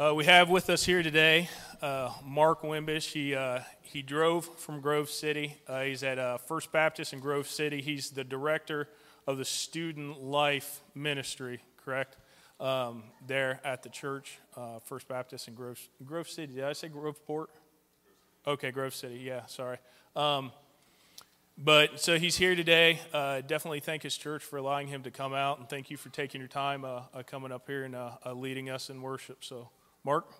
Uh, we have with us here today uh, Mark Wimbish. He, uh, he drove from Grove City. Uh, he's at uh, First Baptist in Grove City. He's the director of the Student Life Ministry, correct? Um, there at the church, uh, First Baptist in Grove, Grove City. Did I say Groveport? Okay, Grove City. Yeah, sorry. Um, but so he's here today. Uh, definitely thank his church for allowing him to come out, and thank you for taking your time uh, uh, coming up here and leading us in worship. So, Mark.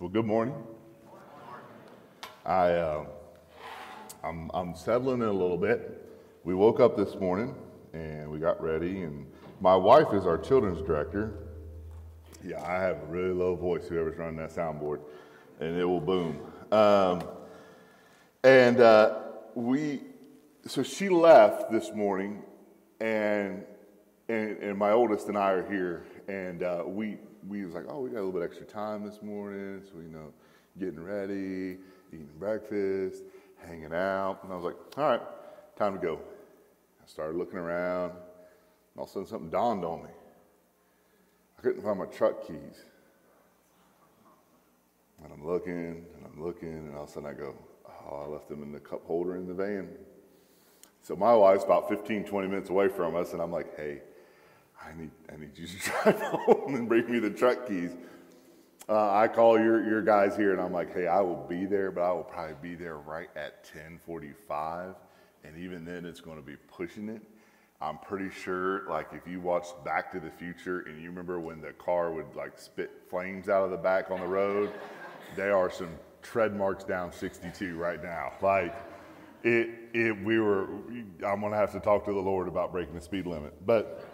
Well, good morning. I, uh, I'm, I'm settling in a little bit. We woke up this morning and we got ready, and my wife is our children's director, yeah, I have a really low voice, whoever's running that soundboard, and it will boom. Um, and uh, we, so she left this morning, and, and, and my oldest and I are here, and uh, we, we was like, oh, we got a little bit extra time this morning, so you know, getting ready, eating breakfast, hanging out, and I was like, all right, time to go. I started looking around, and all of a sudden something dawned on me. I couldn't find my truck keys. And I'm looking and I'm looking, and all of a sudden I go, Oh, I left them in the cup holder in the van. So my wife's about 15, 20 minutes away from us, and I'm like, Hey, I need, I need you to drive home and bring me the truck keys. Uh, I call your, your guys here, and I'm like, Hey, I will be there, but I will probably be there right at 1045. And even then, it's going to be pushing it. I'm pretty sure, like, if you watch Back to the Future and you remember when the car would like spit flames out of the back on the road, there are some tread marks down 62 right now. Like, it, it, we were, I'm gonna have to talk to the Lord about breaking the speed limit. But,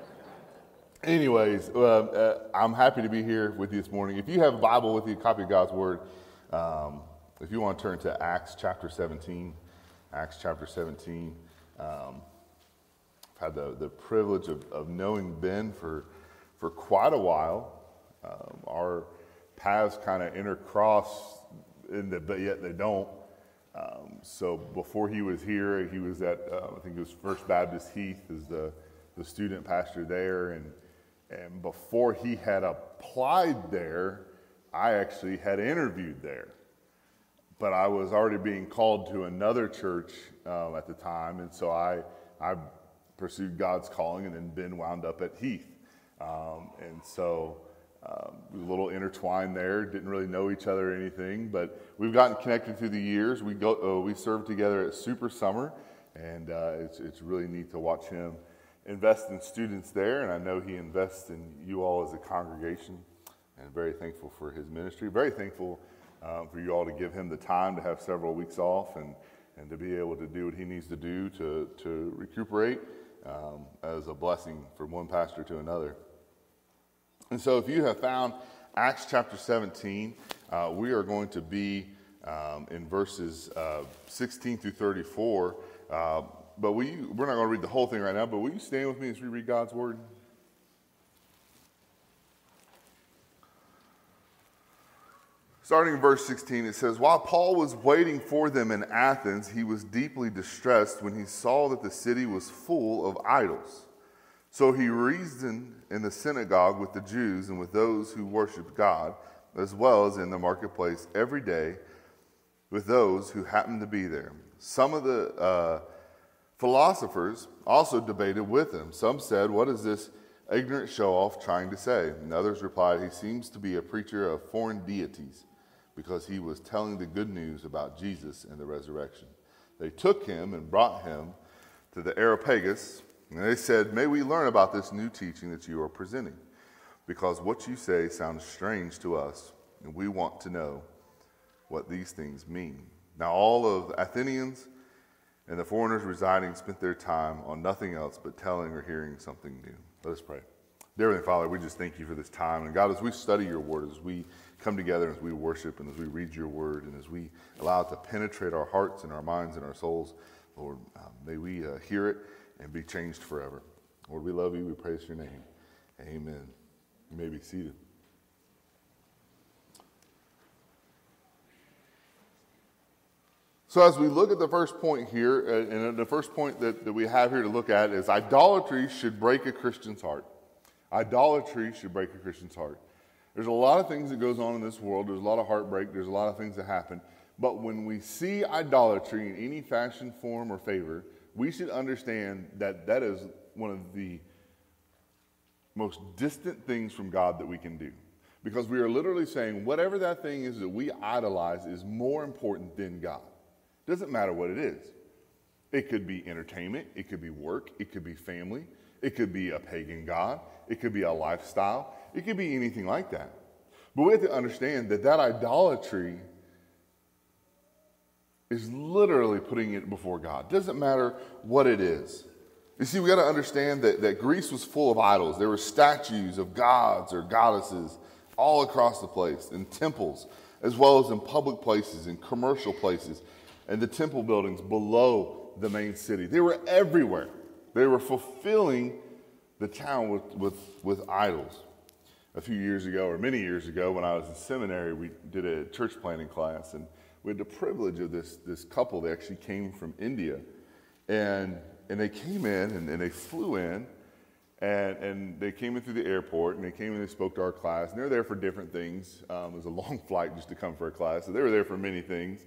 anyways, uh, uh, I'm happy to be here with you this morning. If you have a Bible with you, copy of God's Word, um, if you want to turn to Acts chapter 17, Acts chapter 17. Um, I've had the, the privilege of, of knowing Ben for, for quite a while. Um, our paths kind of intercross, in the, but yet they don't. Um, so before he was here, he was at, uh, I think it was First Baptist Heath as the, the student pastor there. And, and before he had applied there, I actually had interviewed there. But I was already being called to another church um, at the time. And so I, I pursued God's calling, and then Ben wound up at Heath. Um, and so um, a little intertwined there. Didn't really know each other or anything, but we've gotten connected through the years. We go, uh, we served together at Super Summer, and uh, it's it's really neat to watch him invest in students there, and I know he invests in you all as a congregation. And very thankful for his ministry. Very thankful um, for you all to give him the time to have several weeks off and and to be able to do what he needs to do to to recuperate um, as a blessing from one pastor to another. And so, if you have found Acts chapter 17, uh, we are going to be um, in verses uh, 16 through 34. Uh, but we, we're not going to read the whole thing right now, but will you stand with me as we read God's word? Starting in verse 16, it says, While Paul was waiting for them in Athens, he was deeply distressed when he saw that the city was full of idols. So he reasoned in the synagogue with the Jews and with those who worshiped God, as well as in the marketplace every day with those who happened to be there. Some of the uh, philosophers also debated with him. Some said, What is this ignorant show off trying to say? And others replied, He seems to be a preacher of foreign deities because he was telling the good news about Jesus and the resurrection. They took him and brought him to the Areopagus, and they said, May we learn about this new teaching that you are presenting, because what you say sounds strange to us, and we want to know what these things mean. Now, all of the Athenians and the foreigners residing spent their time on nothing else but telling or hearing something new. Let us pray. Dear Heavenly Father, we just thank you for this time. And God, as we study your word, as we come together as we worship and as we read your word and as we allow it to penetrate our hearts and our minds and our souls, Lord, uh, may we uh, hear it and be changed forever. Lord, we love you. We praise your name. Amen. You may be seated. So, as we look at the first point here, uh, and the first point that, that we have here to look at is idolatry should break a Christian's heart. Idolatry should break a Christian's heart. There's a lot of things that goes on in this world. There's a lot of heartbreak. There's a lot of things that happen. But when we see idolatry in any fashion, form, or favor, we should understand that that is one of the most distant things from God that we can do. Because we are literally saying whatever that thing is that we idolize is more important than God. Doesn't matter what it is. It could be entertainment, it could be work, it could be family, it could be a pagan god, it could be a lifestyle, it could be anything like that. But we have to understand that that idolatry is literally putting it before God. Doesn't matter what it is. You see, we got to understand that, that Greece was full of idols. There were statues of gods or goddesses all across the place, in temples, as well as in public places, in commercial places and the temple buildings below the main city. They were everywhere. They were fulfilling the town with, with, with idols. A few years ago, or many years ago, when I was in seminary, we did a church planting class, and we had the privilege of this, this couple. They actually came from India. And, and they came in and, and they flew in, and, and they came in through the airport, and they came in and spoke to our class. And they were there for different things. Um, it was a long flight just to come for a class, so they were there for many things.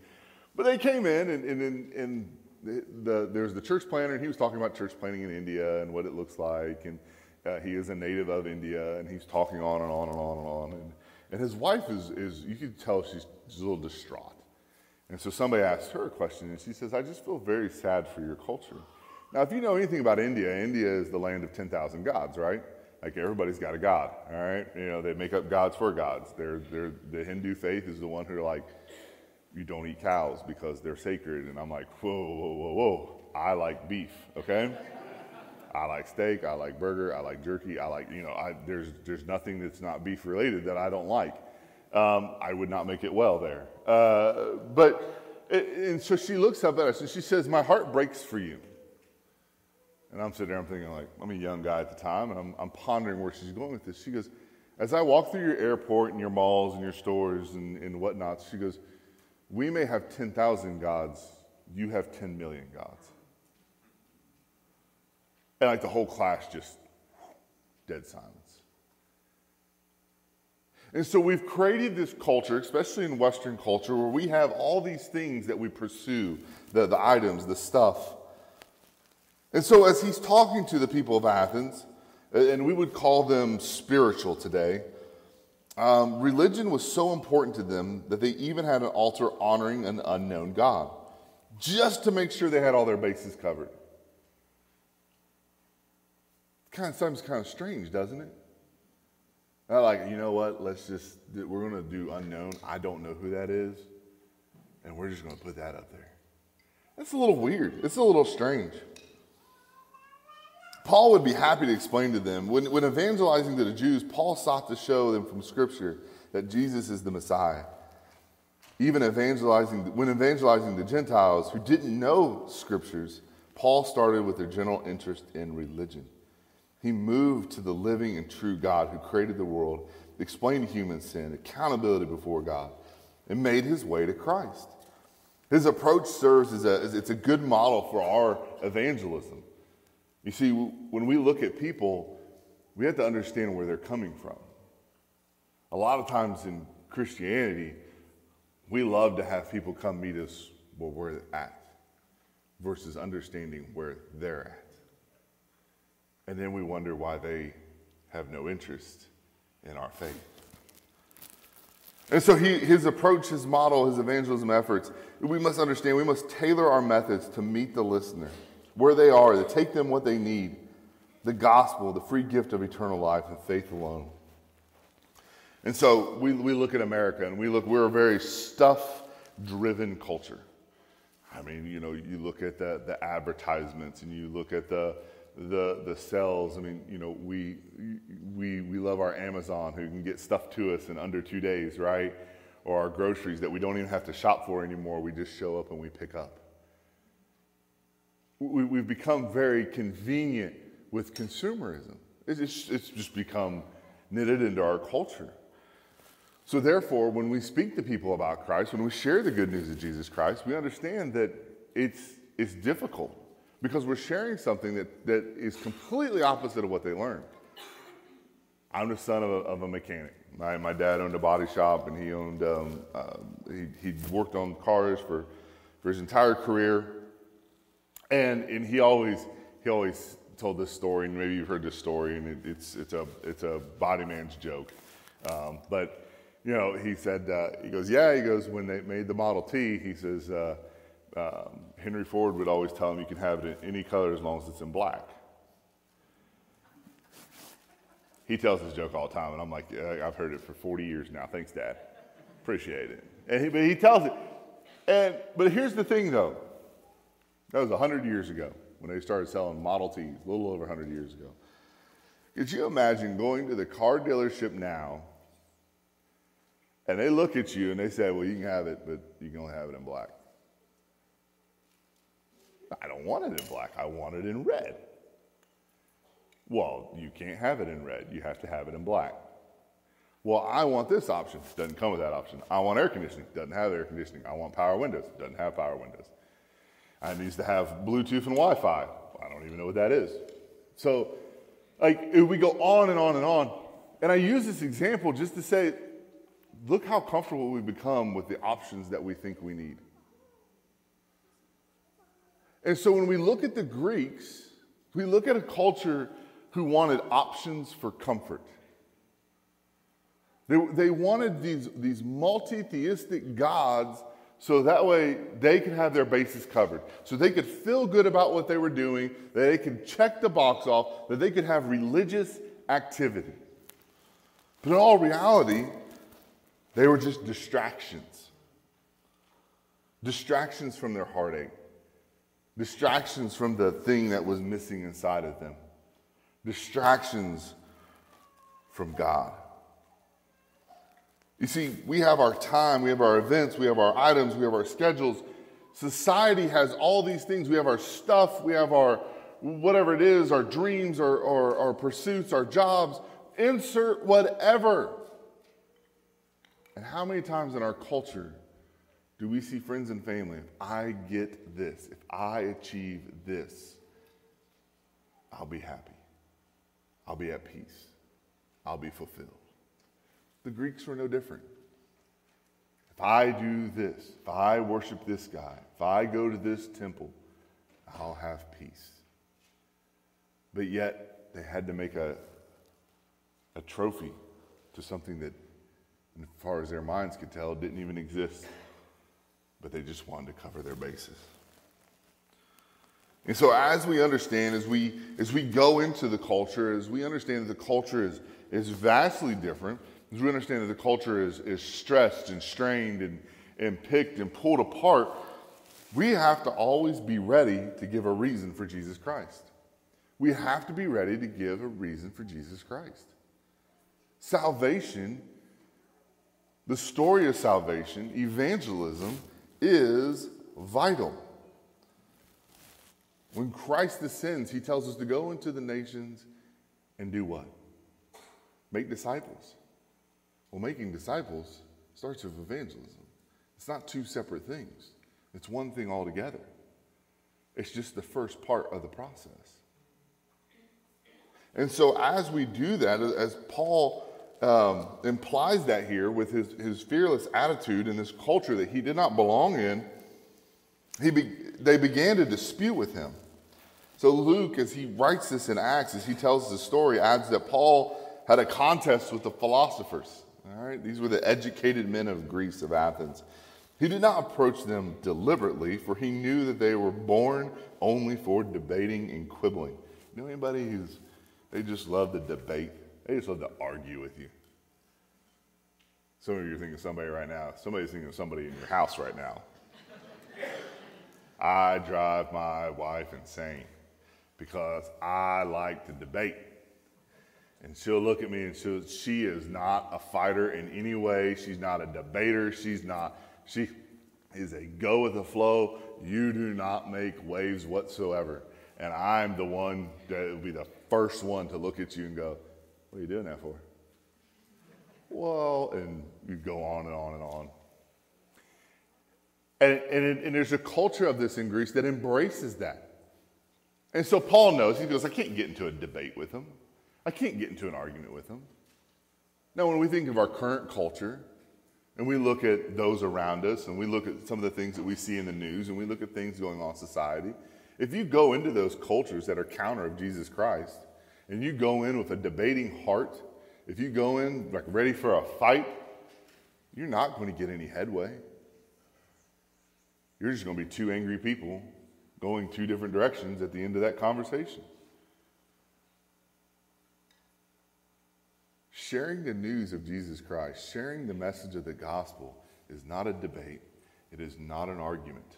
But they came in, and, and, and, and the, the, there's the church planter, and he was talking about church planting in India and what it looks like. And uh, he is a native of India, and he's talking on and on and on and on. And, and his wife is, is, you can tell she's, she's a little distraught. And so somebody asked her a question, and she says, I just feel very sad for your culture. Now, if you know anything about India, India is the land of 10,000 gods, right? Like everybody's got a god, all right? You know, they make up gods for gods. They're, they're, the Hindu faith is the one who are like, you don't eat cows because they're sacred. And I'm like, whoa, whoa, whoa, whoa. I like beef, okay? I like steak, I like burger, I like jerky, I like, you know, I, there's, there's nothing that's not beef related that I don't like. Um, I would not make it well there. Uh, but, and so she looks up at us and she says, My heart breaks for you. And I'm sitting there, I'm thinking, like, I'm a young guy at the time, and I'm, I'm pondering where she's going with this. She goes, As I walk through your airport and your malls and your stores and, and whatnot, she goes, we may have 10,000 gods, you have 10 million gods. And like the whole class just dead silence. And so we've created this culture, especially in Western culture, where we have all these things that we pursue the, the items, the stuff. And so as he's talking to the people of Athens, and we would call them spiritual today, um, religion was so important to them that they even had an altar honoring an unknown God, just to make sure they had all their bases covered. Kind of seems kind of strange, doesn't it? I like, you know what? Let's just we're going to do unknown. I don't know who that is, and we're just going to put that up there. That's a little weird. It's a little strange. Paul would be happy to explain to them. When, when evangelizing to the Jews, Paul sought to show them from Scripture that Jesus is the Messiah. Even evangelizing, when evangelizing the Gentiles who didn't know Scriptures, Paul started with their general interest in religion. He moved to the living and true God who created the world, explained human sin, accountability before God, and made his way to Christ. His approach serves as a, it's a good model for our evangelism. You see, when we look at people, we have to understand where they're coming from. A lot of times in Christianity, we love to have people come meet us where we're at versus understanding where they're at. And then we wonder why they have no interest in our faith. And so he, his approach, his model, his evangelism efforts, we must understand we must tailor our methods to meet the listener where they are, to take them what they need the gospel, the free gift of eternal life, and faith alone. And so we, we look at America and we look, we're a very stuff driven culture. I mean, you know, you look at the, the advertisements and you look at the, the, the cells. I mean, you know, we, we, we love our Amazon who can get stuff to us in under two days, right? Or our groceries that we don't even have to shop for anymore. We just show up and we pick up we, have become very convenient with consumerism. It's, it's just become knitted into our culture. So, therefore, when we speak to people about Christ, when we share the good news of Jesus Christ, we understand that it's, it's difficult because we're sharing something that, that is completely opposite of what they learned. I'm the son of a, of a mechanic. My, my dad owned a body shop and he owned, um, uh, he, he worked on cars for, for his entire career. And, and he always, he always told this story, and maybe you've heard this story, and it, it's, it's, a, it's a body man's joke. Um, but, you know, he said, uh, he goes, yeah, he goes, when they made the Model T, he says, uh, um, Henry Ford would always tell him you can have it in any color as long as it's in black. He tells this joke all the time, and I'm like, yeah, I've heard it for 40 years now. Thanks, Dad. Appreciate it. And he, but he tells it. And, but here's the thing, though. That was 100 years ago when they started selling Model Ts, a little over 100 years ago. Could you imagine going to the car dealership now and they look at you and they say, Well, you can have it, but you can only have it in black? I don't want it in black, I want it in red. Well, you can't have it in red. You have to have it in black. Well, I want this option. Doesn't come with that option. I want air conditioning. Doesn't have air conditioning. I want power windows. Doesn't have power windows. I needs to have Bluetooth and Wi-Fi. I don't even know what that is. So, like, we go on and on and on. And I use this example just to say, look how comfortable we become with the options that we think we need. And so when we look at the Greeks, we look at a culture who wanted options for comfort. They, they wanted these, these multi theistic gods so that way they could have their bases covered. So they could feel good about what they were doing, that they could check the box off, that they could have religious activity. But in all reality, they were just distractions. Distractions from their heartache. Distractions from the thing that was missing inside of them distractions from God. You see, we have our time, we have our events, we have our items, we have our schedules. Society has all these things. We have our stuff, we have our whatever it is, our dreams, our, our, our pursuits, our jobs. Insert whatever. And how many times in our culture do we see friends and family? If I get this, if I achieve this, I'll be happy. I'll be at peace. I'll be fulfilled. The Greeks were no different. If I do this, if I worship this guy, if I go to this temple, I'll have peace. But yet, they had to make a, a trophy to something that, as far as their minds could tell, didn't even exist. But they just wanted to cover their bases. And so, as we understand, as we, as we go into the culture, as we understand that the culture is, is vastly different, as we understand that the culture is, is stressed and strained and, and picked and pulled apart, we have to always be ready to give a reason for Jesus Christ. We have to be ready to give a reason for Jesus Christ. Salvation, the story of salvation, evangelism, is vital. When Christ descends, he tells us to go into the nations and do what? Make disciples. Well, making disciples starts with evangelism. It's not two separate things, it's one thing altogether. It's just the first part of the process. And so, as we do that, as Paul um, implies that here with his, his fearless attitude and this culture that he did not belong in, he be, they began to dispute with him. So Luke, as he writes this in Acts, as he tells the story, adds that Paul had a contest with the philosophers. All right, these were the educated men of Greece, of Athens. He did not approach them deliberately, for he knew that they were born only for debating and quibbling. You know anybody who's they just love to debate? They just love to argue with you. Some of you are thinking somebody right now. Somebody's thinking of somebody in your house right now. I drive my wife insane because I like to debate. And she'll look at me and she'll, she is not a fighter in any way. She's not a debater. She's not, she is a go with the flow. You do not make waves whatsoever. And I'm the one that will be the first one to look at you and go, What are you doing that for? well, and you go on and on and on. And, and, and there's a culture of this in Greece that embraces that. And so Paul knows, he goes, I can't get into a debate with him. I can't get into an argument with him. Now, when we think of our current culture, and we look at those around us, and we look at some of the things that we see in the news, and we look at things going on in society, if you go into those cultures that are counter of Jesus Christ, and you go in with a debating heart, if you go in like ready for a fight, you're not going to get any headway. You're just going to be two angry people going two different directions at the end of that conversation. Sharing the news of Jesus Christ, sharing the message of the gospel is not a debate, it is not an argument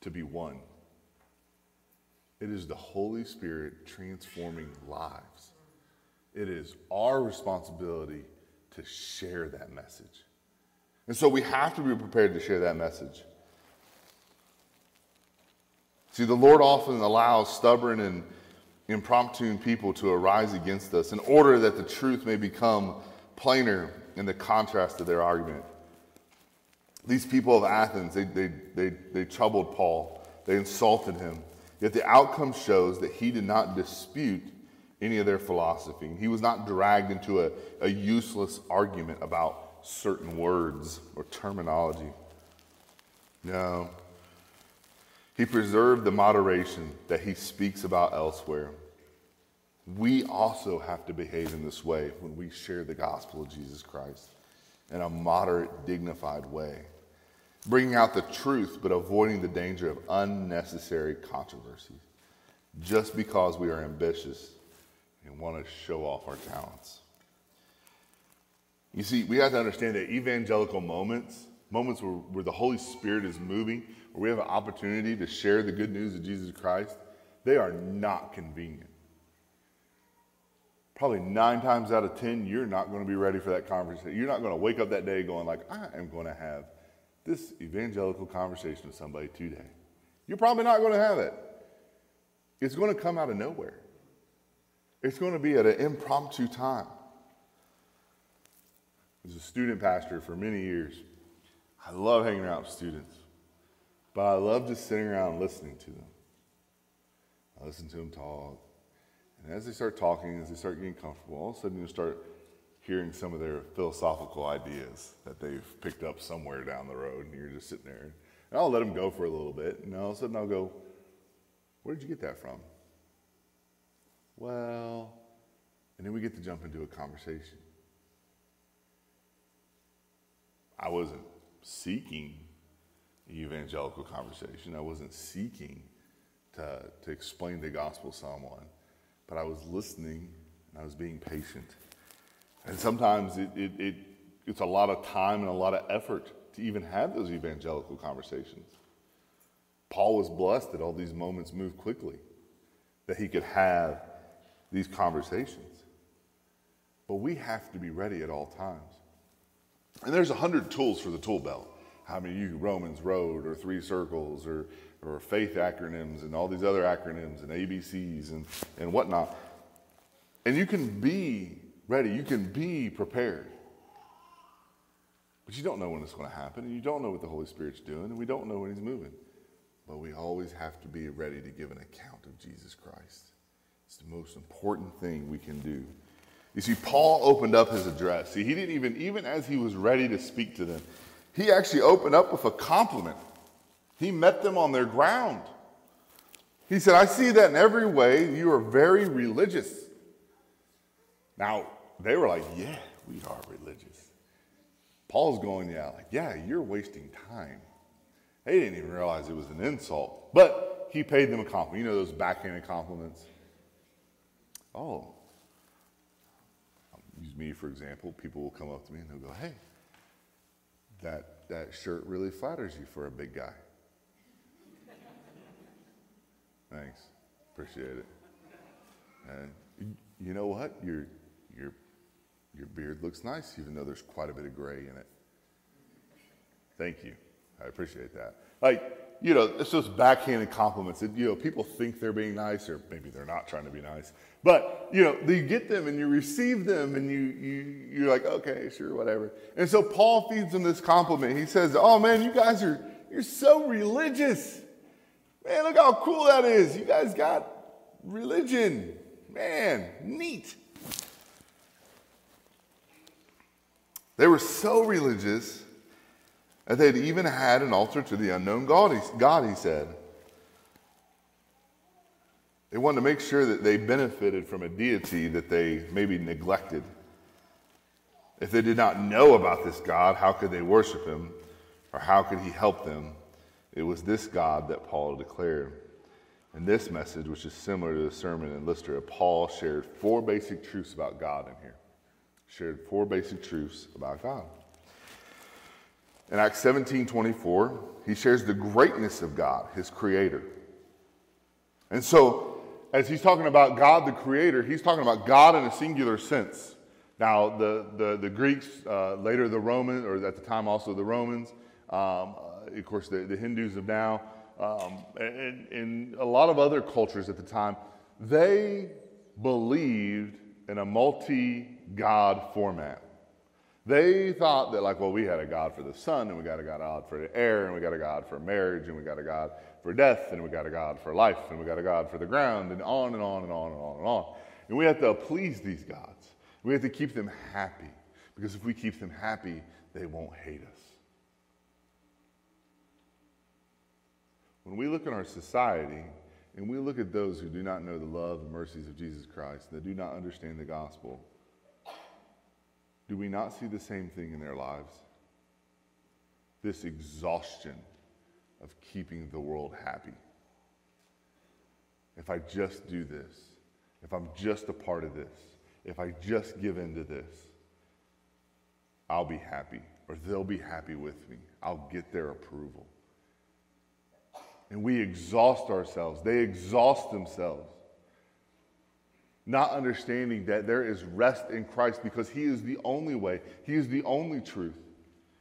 to be won. It is the Holy Spirit transforming lives. It is our responsibility to share that message. And so we have to be prepared to share that message. See, the Lord often allows stubborn and impromptu people to arise against us in order that the truth may become plainer in the contrast of their argument. These people of Athens, they, they, they, they troubled Paul, they insulted him. Yet the outcome shows that he did not dispute any of their philosophy. He was not dragged into a, a useless argument about certain words or terminology. No, he preserved the moderation that he speaks about elsewhere. We also have to behave in this way when we share the gospel of Jesus Christ in a moderate, dignified way, bringing out the truth but avoiding the danger of unnecessary controversy just because we are ambitious and want to show off our talents. You see, we have to understand that evangelical moments, moments where, where the Holy Spirit is moving, where we have an opportunity to share the good news of Jesus Christ, they are not convenient. Probably nine times out of ten, you're not going to be ready for that conversation. You're not going to wake up that day going like, I am going to have this evangelical conversation with somebody today. You're probably not going to have it. It's going to come out of nowhere. It's going to be at an impromptu time. As a student pastor for many years, I love hanging out with students. But I love just sitting around listening to them. I listen to them talk. And as they start talking, as they start getting comfortable, all of a sudden you start hearing some of their philosophical ideas that they've picked up somewhere down the road. And you're just sitting there. And I'll let them go for a little bit. And all of a sudden I'll go, Where did you get that from? Well, and then we get to jump into a conversation. I wasn't seeking an evangelical conversation. I wasn't seeking to, to explain the gospel to someone, but I was listening and I was being patient. And sometimes it, it, it, it's a lot of time and a lot of effort to even have those evangelical conversations. Paul was blessed that all these moments moved quickly, that he could have these conversations. But we have to be ready at all times. And there's a hundred tools for the tool belt how many you Romans Road or Three Circles or, or faith acronyms and all these other acronyms and ABCs and, and whatnot. And you can be ready, you can be prepared. But you don't know when it's going to happen, and you don't know what the Holy Spirit's doing, and we don't know when He's moving. But we always have to be ready to give an account of Jesus Christ. It's the most important thing we can do. You see, Paul opened up his address. See, he didn't even, even as he was ready to speak to them, he actually opened up with a compliment. He met them on their ground. He said, I see that in every way you are very religious. Now, they were like, Yeah, we are religious. Paul's going, Yeah, like, yeah, you're wasting time. They didn't even realize it was an insult, but he paid them a compliment. You know those backhanded compliments? Oh, use me for example. People will come up to me and they'll go, Hey, that, that shirt really flatters you for a big guy. Thanks. Appreciate it. And you know what? Your, your, your beard looks nice, even though there's quite a bit of gray in it. Thank you. I appreciate that. Like, you know, it's just backhanded compliments. That, you know, people think they're being nice, or maybe they're not trying to be nice. But you know, you get them and you receive them, and you you you're like, okay, sure, whatever. And so Paul feeds them this compliment. He says, "Oh man, you guys are you're so religious. Man, look how cool that is. You guys got religion. Man, neat." They were so religious that they'd even had an altar to the unknown God, he, God, he said. They wanted to make sure that they benefited from a deity that they maybe neglected. If they did not know about this God, how could they worship him? Or how could he help them? It was this God that Paul declared. In this message, which is similar to the sermon in Lystra, Paul shared four basic truths about God in here. Shared four basic truths about God. In Acts 17 24, he shares the greatness of God, his creator. And so, as he's talking about God the creator, he's talking about God in a singular sense. Now, the, the, the Greeks, uh, later the Romans, or at the time also the Romans, um, uh, of course, the, the Hindus of now, um, and, and a lot of other cultures at the time, they believed in a multi God format. They thought that, like, well, we had a God for the sun, and we got a God for the air, and we got a God for marriage, and we got a God for death, and we got a God for life, and we got a God for the ground, and on and on and on and on and on. And we have to please these gods. We have to keep them happy, because if we keep them happy, they won't hate us. When we look at our society, and we look at those who do not know the love and mercies of Jesus Christ, that do not understand the gospel, do we not see the same thing in their lives? This exhaustion of keeping the world happy. If I just do this, if I'm just a part of this, if I just give in to this, I'll be happy, or they'll be happy with me. I'll get their approval. And we exhaust ourselves, they exhaust themselves not understanding that there is rest in Christ because He is the only way, He is the only truth,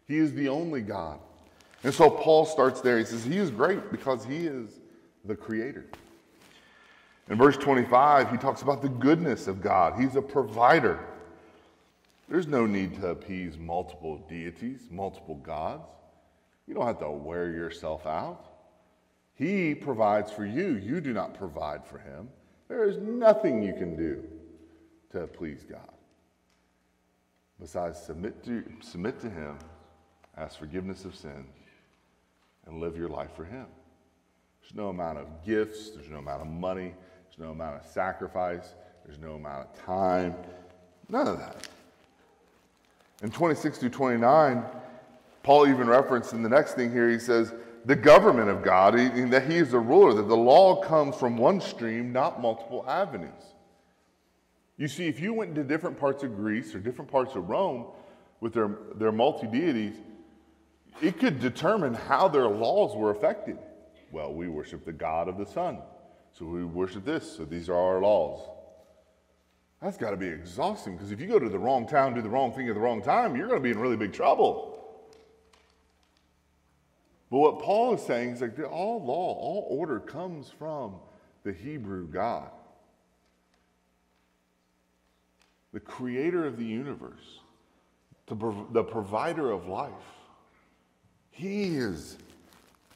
He is the only God. And so Paul starts there. He says, He is great because He is the Creator. In verse 25, he talks about the goodness of God. He's a provider. There's no need to appease multiple deities, multiple gods. You don't have to wear yourself out. He provides for you, you do not provide for Him. There is nothing you can do to please God besides submit to, submit to Him, ask forgiveness of sins, and live your life for Him. There's no amount of gifts, there's no amount of money, there's no amount of sacrifice, there's no amount of time, none of that. In 26 through 29, Paul even referenced in the next thing here, he says, the government of God, that He is the ruler, that the law comes from one stream, not multiple avenues. You see, if you went to different parts of Greece or different parts of Rome with their, their multi deities, it could determine how their laws were affected. Well, we worship the God of the sun, so we worship this, so these are our laws. That's got to be exhausting because if you go to the wrong town, do the wrong thing at the wrong time, you're going to be in really big trouble. But what Paul is saying is like all law, all order comes from the Hebrew God, the creator of the universe, the, the provider of life. He is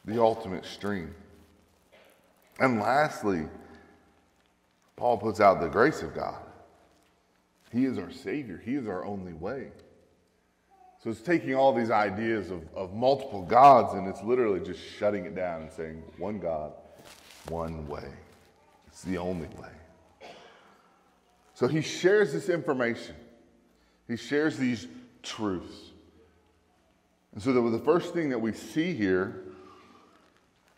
the ultimate stream. And lastly, Paul puts out the grace of God. He is our Savior, He is our only way. So it's taking all these ideas of, of multiple gods and it's literally just shutting it down and saying one God, one way. It's the only way. So he shares this information, he shares these truths. And so the, the first thing that we see here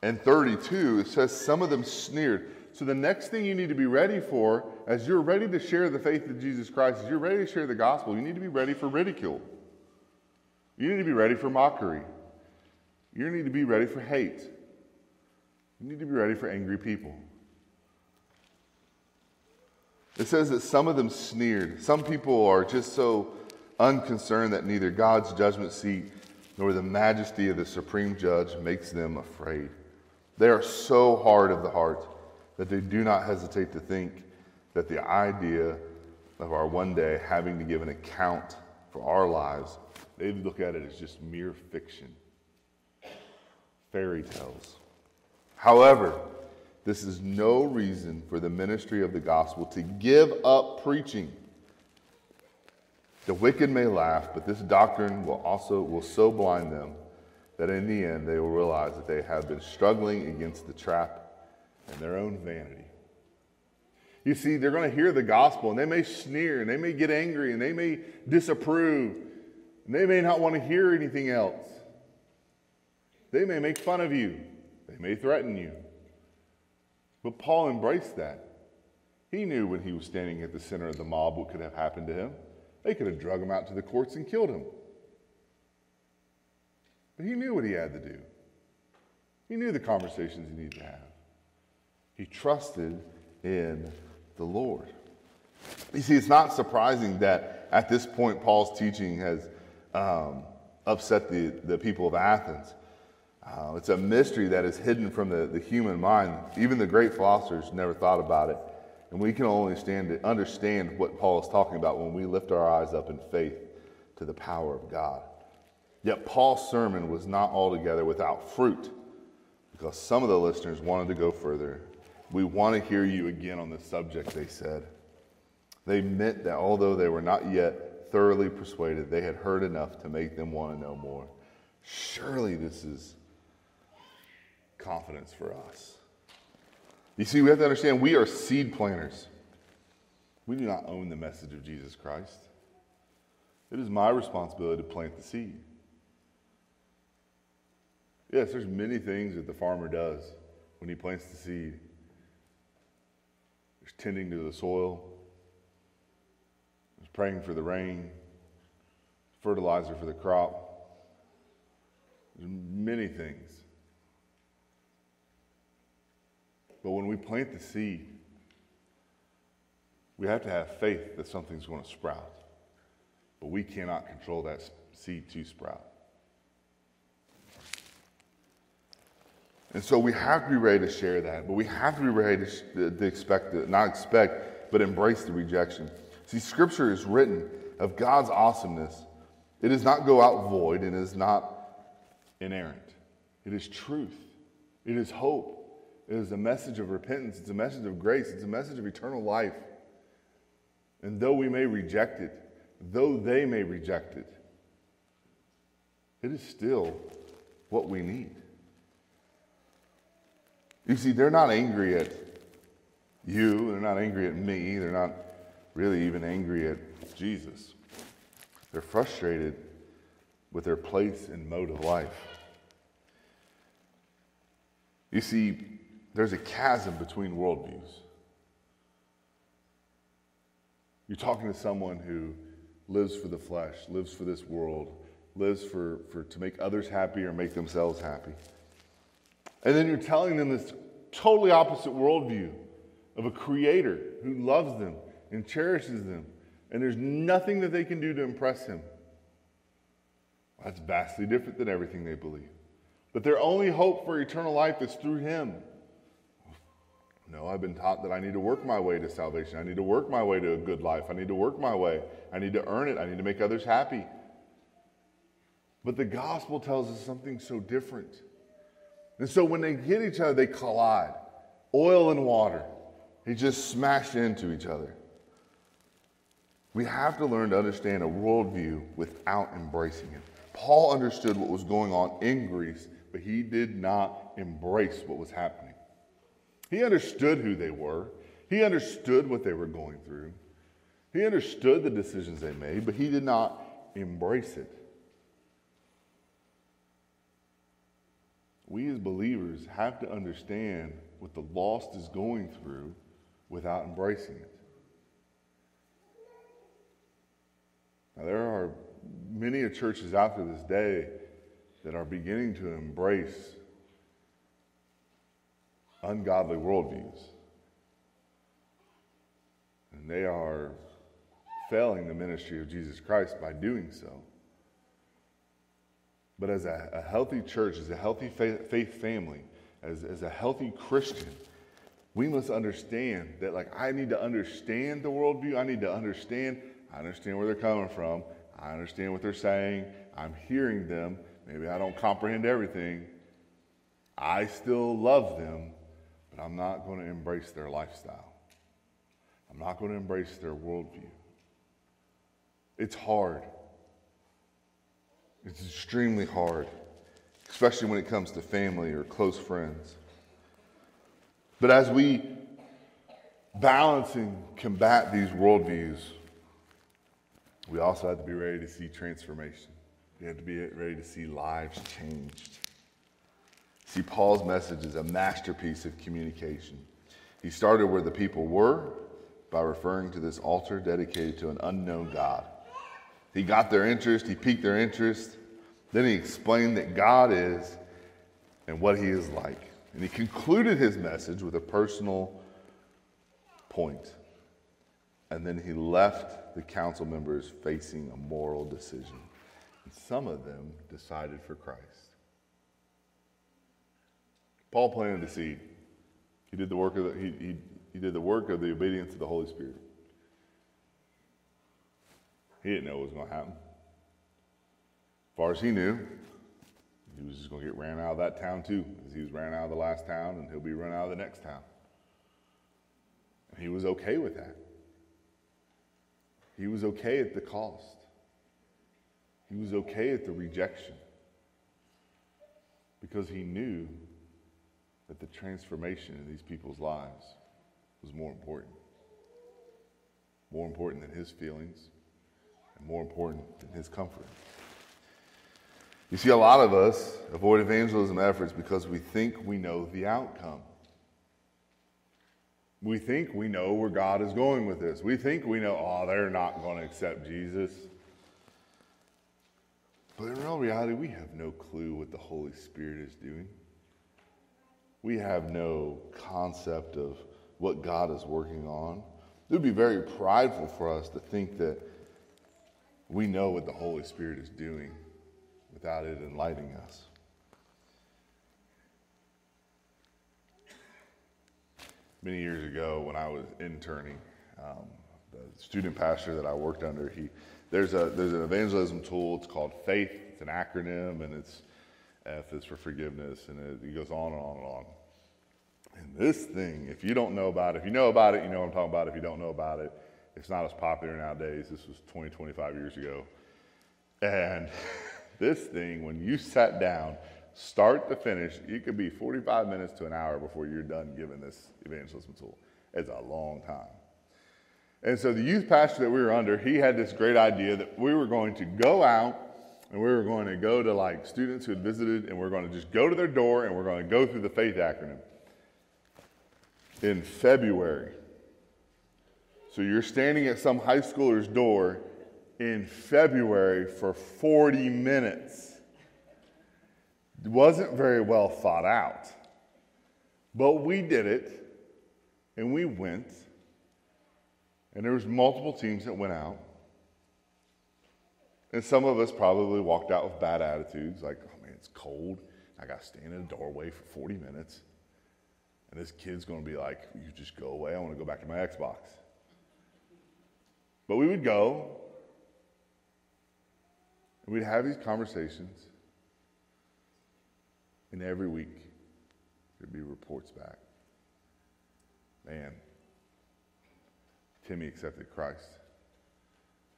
in 32, it says some of them sneered. So the next thing you need to be ready for, as you're ready to share the faith of Jesus Christ, as you're ready to share the gospel, you need to be ready for ridicule. You need to be ready for mockery. You need to be ready for hate. You need to be ready for angry people. It says that some of them sneered. Some people are just so unconcerned that neither God's judgment seat nor the majesty of the supreme judge makes them afraid. They are so hard of the heart that they do not hesitate to think that the idea of our one day having to give an account for our lives, they look at it as just mere fiction, fairy tales. However, this is no reason for the ministry of the gospel to give up preaching. The wicked may laugh, but this doctrine will also will so blind them that in the end they will realize that they have been struggling against the trap and their own vanity. You see, they're going to hear the gospel and they may sneer and they may get angry and they may disapprove and they may not want to hear anything else. They may make fun of you, they may threaten you. But Paul embraced that. He knew when he was standing at the center of the mob what could have happened to him. They could have drug him out to the courts and killed him. But he knew what he had to do. He knew the conversations he needed to have. He trusted in the Lord. You see, it's not surprising that at this point Paul's teaching has um, upset the, the people of Athens. Uh, it's a mystery that is hidden from the, the human mind. Even the great philosophers never thought about it. And we can only stand understand what Paul is talking about when we lift our eyes up in faith to the power of God. Yet Paul's sermon was not altogether without fruit because some of the listeners wanted to go further. We want to hear you again on this subject, they said. They meant that although they were not yet thoroughly persuaded, they had heard enough to make them want to know more. Surely this is confidence for us. You see, we have to understand we are seed planters. We do not own the message of Jesus Christ. It is my responsibility to plant the seed. Yes, there's many things that the farmer does when he plants the seed. There's tending to the soil, praying for the rain, fertilizer for the crop. Many things. But when we plant the seed, we have to have faith that something's going to sprout. But we cannot control that seed to sprout. And so we have to be ready to share that, but we have to be ready to, to expect it, not expect, but embrace the rejection. See, Scripture is written of God's awesomeness. It does not go out void, and is not inerrant. It is truth. It is hope. It is a message of repentance, it's a message of grace, it's a message of eternal life. And though we may reject it, though they may reject it, it is still what we need. You see, they're not angry at you, they're not angry at me, they're not really even angry at Jesus. They're frustrated with their place and mode of life. You see, there's a chasm between worldviews. You're talking to someone who lives for the flesh, lives for this world, lives for, for to make others happy or make themselves happy. And then you're telling them this totally opposite worldview of a creator who loves them and cherishes them, and there's nothing that they can do to impress him. That's vastly different than everything they believe. But their only hope for eternal life is through him. No, I've been taught that I need to work my way to salvation. I need to work my way to a good life. I need to work my way. I need to earn it. I need to make others happy. But the gospel tells us something so different. And so when they hit each other, they collide. Oil and water. They just smash into each other. We have to learn to understand a worldview without embracing it. Paul understood what was going on in Greece, but he did not embrace what was happening. He understood who they were, he understood what they were going through, he understood the decisions they made, but he did not embrace it. We as believers have to understand what the lost is going through without embracing it. Now, there are many churches out there this day that are beginning to embrace ungodly worldviews. And they are failing the ministry of Jesus Christ by doing so. But as a, a healthy church, as a healthy faith, faith family, as, as a healthy Christian, we must understand that, like, I need to understand the worldview. I need to understand, I understand where they're coming from. I understand what they're saying. I'm hearing them. Maybe I don't comprehend everything. I still love them, but I'm not going to embrace their lifestyle. I'm not going to embrace their worldview. It's hard. It's extremely hard, especially when it comes to family or close friends. But as we balance and combat these worldviews, we also have to be ready to see transformation. We have to be ready to see lives changed. See, Paul's message is a masterpiece of communication. He started where the people were by referring to this altar dedicated to an unknown God. He got their interest, he piqued their interest. Then he explained that God is and what he is like. And he concluded his message with a personal point. And then he left the council members facing a moral decision. And some of them decided for Christ. Paul planted the seed. He did the work of the, he, he, he did the work of the obedience of the Holy Spirit. He didn't know what was going to happen. As far as he knew, he was just going to get ran out of that town too, as he was ran out of the last town, and he'll be run out of the next town. And he was okay with that. He was okay at the cost. He was okay at the rejection because he knew that the transformation in these people's lives was more important. More important than his feelings, and more important than his comfort. You see, a lot of us avoid evangelism efforts because we think we know the outcome. We think we know where God is going with this. We think we know, oh, they're not going to accept Jesus. But in real reality, we have no clue what the Holy Spirit is doing. We have no concept of what God is working on. It would be very prideful for us to think that we know what the Holy Spirit is doing without it enlightening us. Many years ago, when I was interning, um, the student pastor that I worked under, he there's a there's an evangelism tool. It's called Faith. It's an acronym, and it's F is for forgiveness, and it, it goes on and on and on. And this thing, if you don't know about it, if you know about it, you know what I'm talking about. If you don't know about it, it's not as popular nowadays. This was 20, 25 years ago. And this thing, when you sat down, start to finish, it could be 45 minutes to an hour before you're done giving this evangelism tool. It's a long time. And so the youth pastor that we were under, he had this great idea that we were going to go out and we were going to go to like students who had visited and we're going to just go to their door and we're going to go through the faith acronym in February. So you're standing at some high schooler's door in February for 40 minutes. Wasn't very well thought out. But we did it, and we went, and there was multiple teams that went out. And some of us probably walked out with bad attitudes, like, oh man, it's cold. I got to stand in a doorway for 40 minutes. And this kid's going to be like, you just go away. I want to go back to my Xbox. But we would go, and we'd have these conversations, and every week there'd be reports back. Man, Timmy accepted Christ.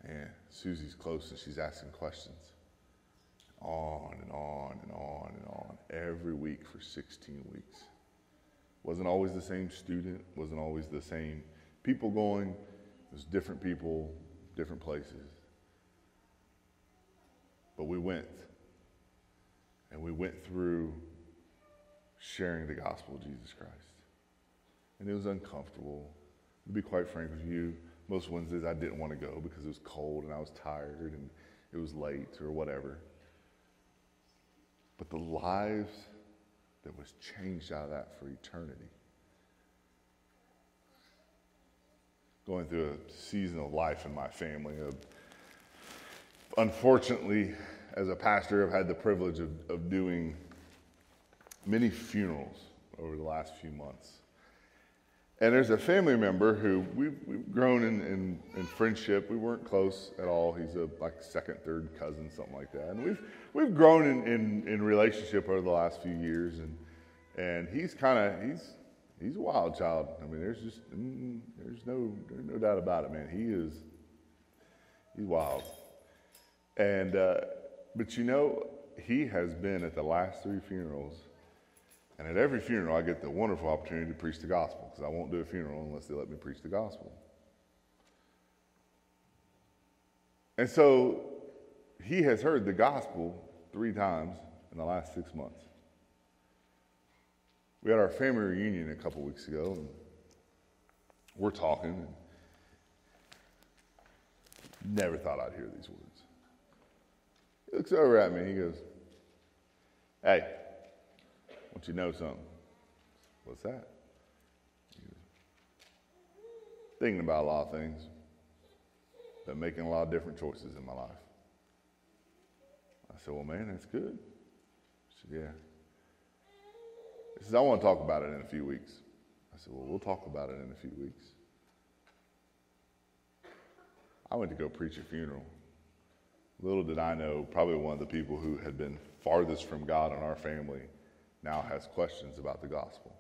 And Susie's close and she's asking questions. On and on and on and on. Every week for 16 weeks. Wasn't always the same student, wasn't always the same people going. It was different people, different places. But we went. And we went through sharing the gospel of Jesus Christ. And it was uncomfortable. To be quite frank with you, most Wednesdays I didn't want to go because it was cold and I was tired and it was late or whatever. But the lives that was changed out of that for eternity. Going through a season of life in my family. Of, unfortunately, as a pastor, I've had the privilege of, of doing many funerals over the last few months. And there's a family member who we've, we've grown in, in, in, friendship. We weren't close at all. He's a like second, third cousin, something like that. And we've, we've grown in, in, in relationship over the last few years. And, and he's kind of, he's, he's a wild child. I mean, there's just, mm, there's no, there's no doubt about it, man. He is, he's wild. And, uh, but you know, he has been at the last three funerals and at every funeral, I get the wonderful opportunity to preach the gospel because I won't do a funeral unless they let me preach the gospel. And so he has heard the gospel three times in the last six months. We had our family reunion a couple weeks ago, and we're talking. And never thought I'd hear these words. He looks over at me. He goes, Hey, want you to know something. What's that? Thinking about a lot of things, but making a lot of different choices in my life. I said, Well, man, that's good. He said, Yeah. He says, I want to talk about it in a few weeks. I said, Well, we'll talk about it in a few weeks. I went to go preach a funeral. Little did I know, probably one of the people who had been farthest from God in our family now has questions about the gospel.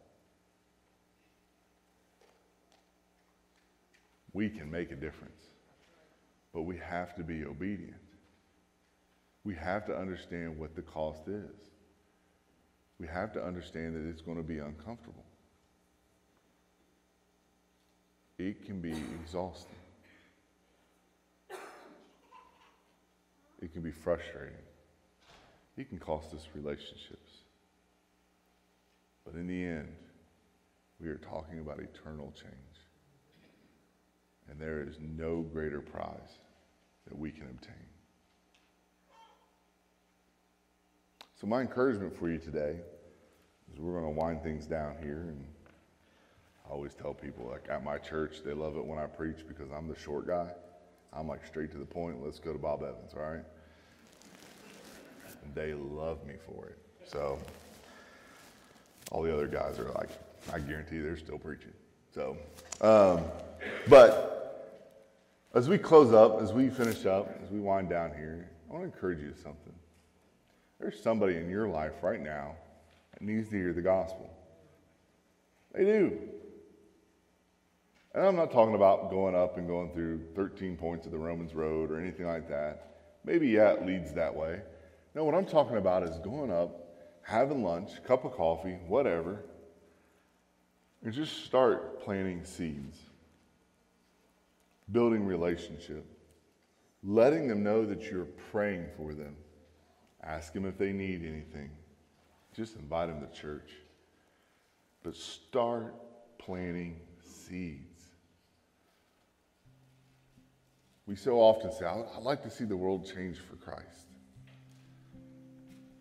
We can make a difference, but we have to be obedient. We have to understand what the cost is. We have to understand that it's going to be uncomfortable. It can be exhausting. It can be frustrating. It can cost us relationships. But in the end, we are talking about eternal change. And there is no greater prize that we can obtain. So, my encouragement for you today is we're going to wind things down here. And I always tell people, like at my church, they love it when I preach because I'm the short guy. I'm like straight to the point. Let's go to Bob Evans, all right? And they love me for it. So, all the other guys are like, I guarantee they're still preaching. So, um, but as we close up, as we finish up, as we wind down here, I want to encourage you to something. There's somebody in your life right now that needs to hear the gospel. They do. And I'm not talking about going up and going through 13 points of the Romans Road or anything like that. Maybe, yeah, it leads that way. No, what I'm talking about is going up having lunch, cup of coffee, whatever, and just start planting seeds, building relationship, letting them know that you're praying for them. Ask them if they need anything. Just invite them to church. But start planting seeds. We so often say, I'd like to see the world change for Christ.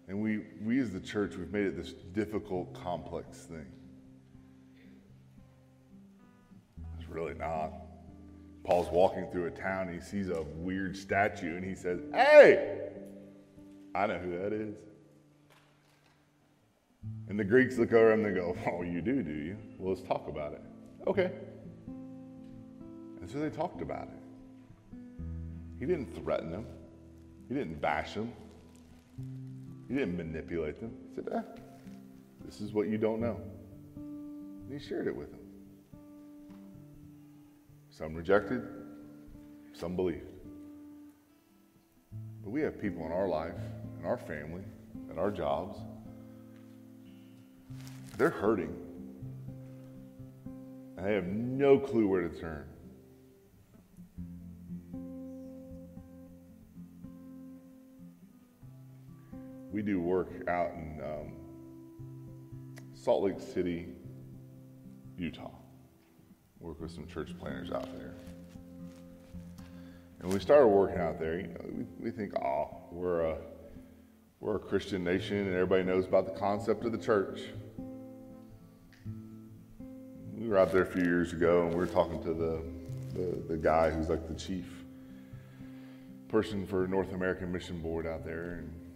And we, we as the church, we've made it this difficult, complex thing. It's really not. Paul's walking through a town, he sees a weird statue, and he says, Hey, I know who that is. And the Greeks look over him and they go, Oh, you do, do you? Well, let's talk about it. Okay. And so they talked about it. He didn't threaten them, he didn't bash them, he didn't manipulate them. He said, eh, this is what you don't know. And he shared it with them. Some rejected, some believed. But we have people in our life, in our family, in our jobs, they're hurting. And they have no clue where to turn. Do work out in um, Salt Lake City, Utah. Work with some church planners out there. And we started working out there, you know, we, we think, oh, we're a, we're a Christian nation and everybody knows about the concept of the church. We were out there a few years ago and we were talking to the, the, the guy who's like the chief person for North American Mission Board out there, and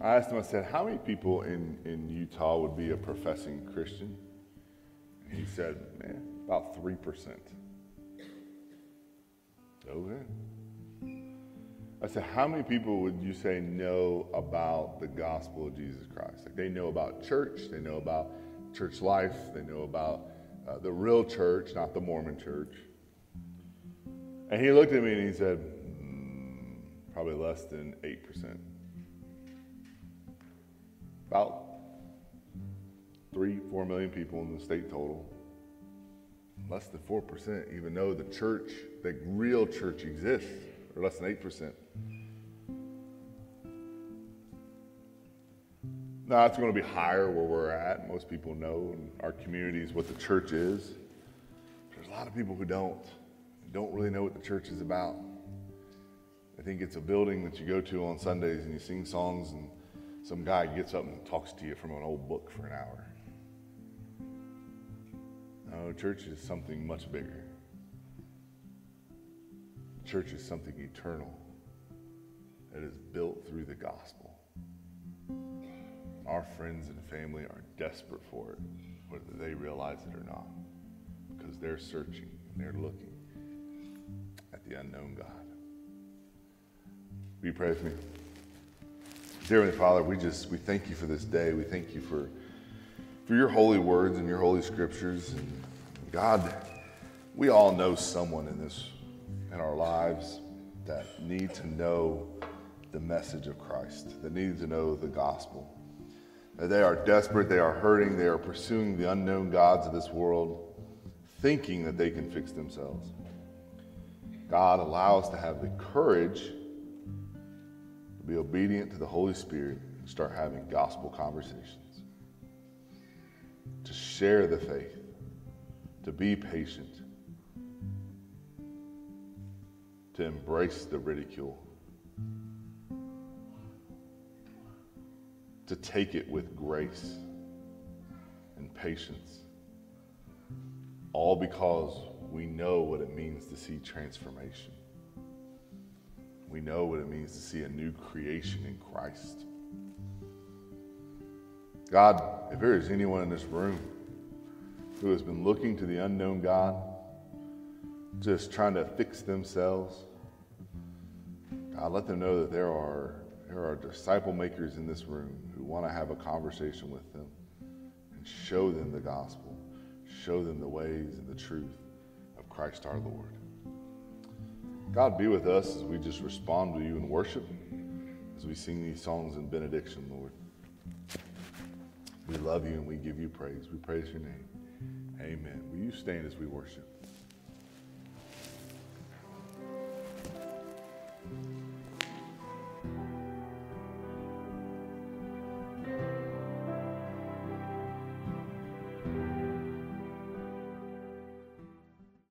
I asked him. I said, "How many people in in Utah would be a professing Christian?" And he said, "Man, about three percent." Okay. I said, how many people would you say know about the gospel of Jesus Christ? Like they know about church, they know about church life, they know about uh, the real church, not the Mormon church. And he looked at me and he said, mm, probably less than 8%. About three, four million people in the state total. Less than 4% even know the church, the real church exists, or less than 8%. Now, it's going to be higher where we're at. Most people know in our communities what the church is. There's a lot of people who don't, don't really know what the church is about. I think it's a building that you go to on Sundays and you sing songs, and some guy gets up and talks to you from an old book for an hour. No, church is something much bigger. Church is something eternal that is built through the gospel. Our friends and family are desperate for it, whether they realize it or not, because they're searching and they're looking at the unknown God. Will you pray with me? Dear Heavenly Father, we just we thank you for this day. We thank you for for your holy words and your holy scriptures. And God, we all know someone in this in our lives that need to know the message of Christ, that need to know the gospel. That They are desperate, they are hurting, they are pursuing the unknown gods of this world, thinking that they can fix themselves. God, allow us to have the courage be obedient to the Holy Spirit and start having gospel conversations, to share the faith, to be patient, to embrace the ridicule to take it with grace and patience. All because we know what it means to see transformation. We know what it means to see a new creation in Christ. God, if there is anyone in this room who has been looking to the unknown God, just trying to fix themselves, God, let them know that there are, there are disciple makers in this room who want to have a conversation with them and show them the gospel, show them the ways and the truth of Christ our Lord. God, be with us as we just respond to you in worship, as we sing these songs in benediction, Lord. We love you and we give you praise. We praise your name. Amen. Will you stand as we worship?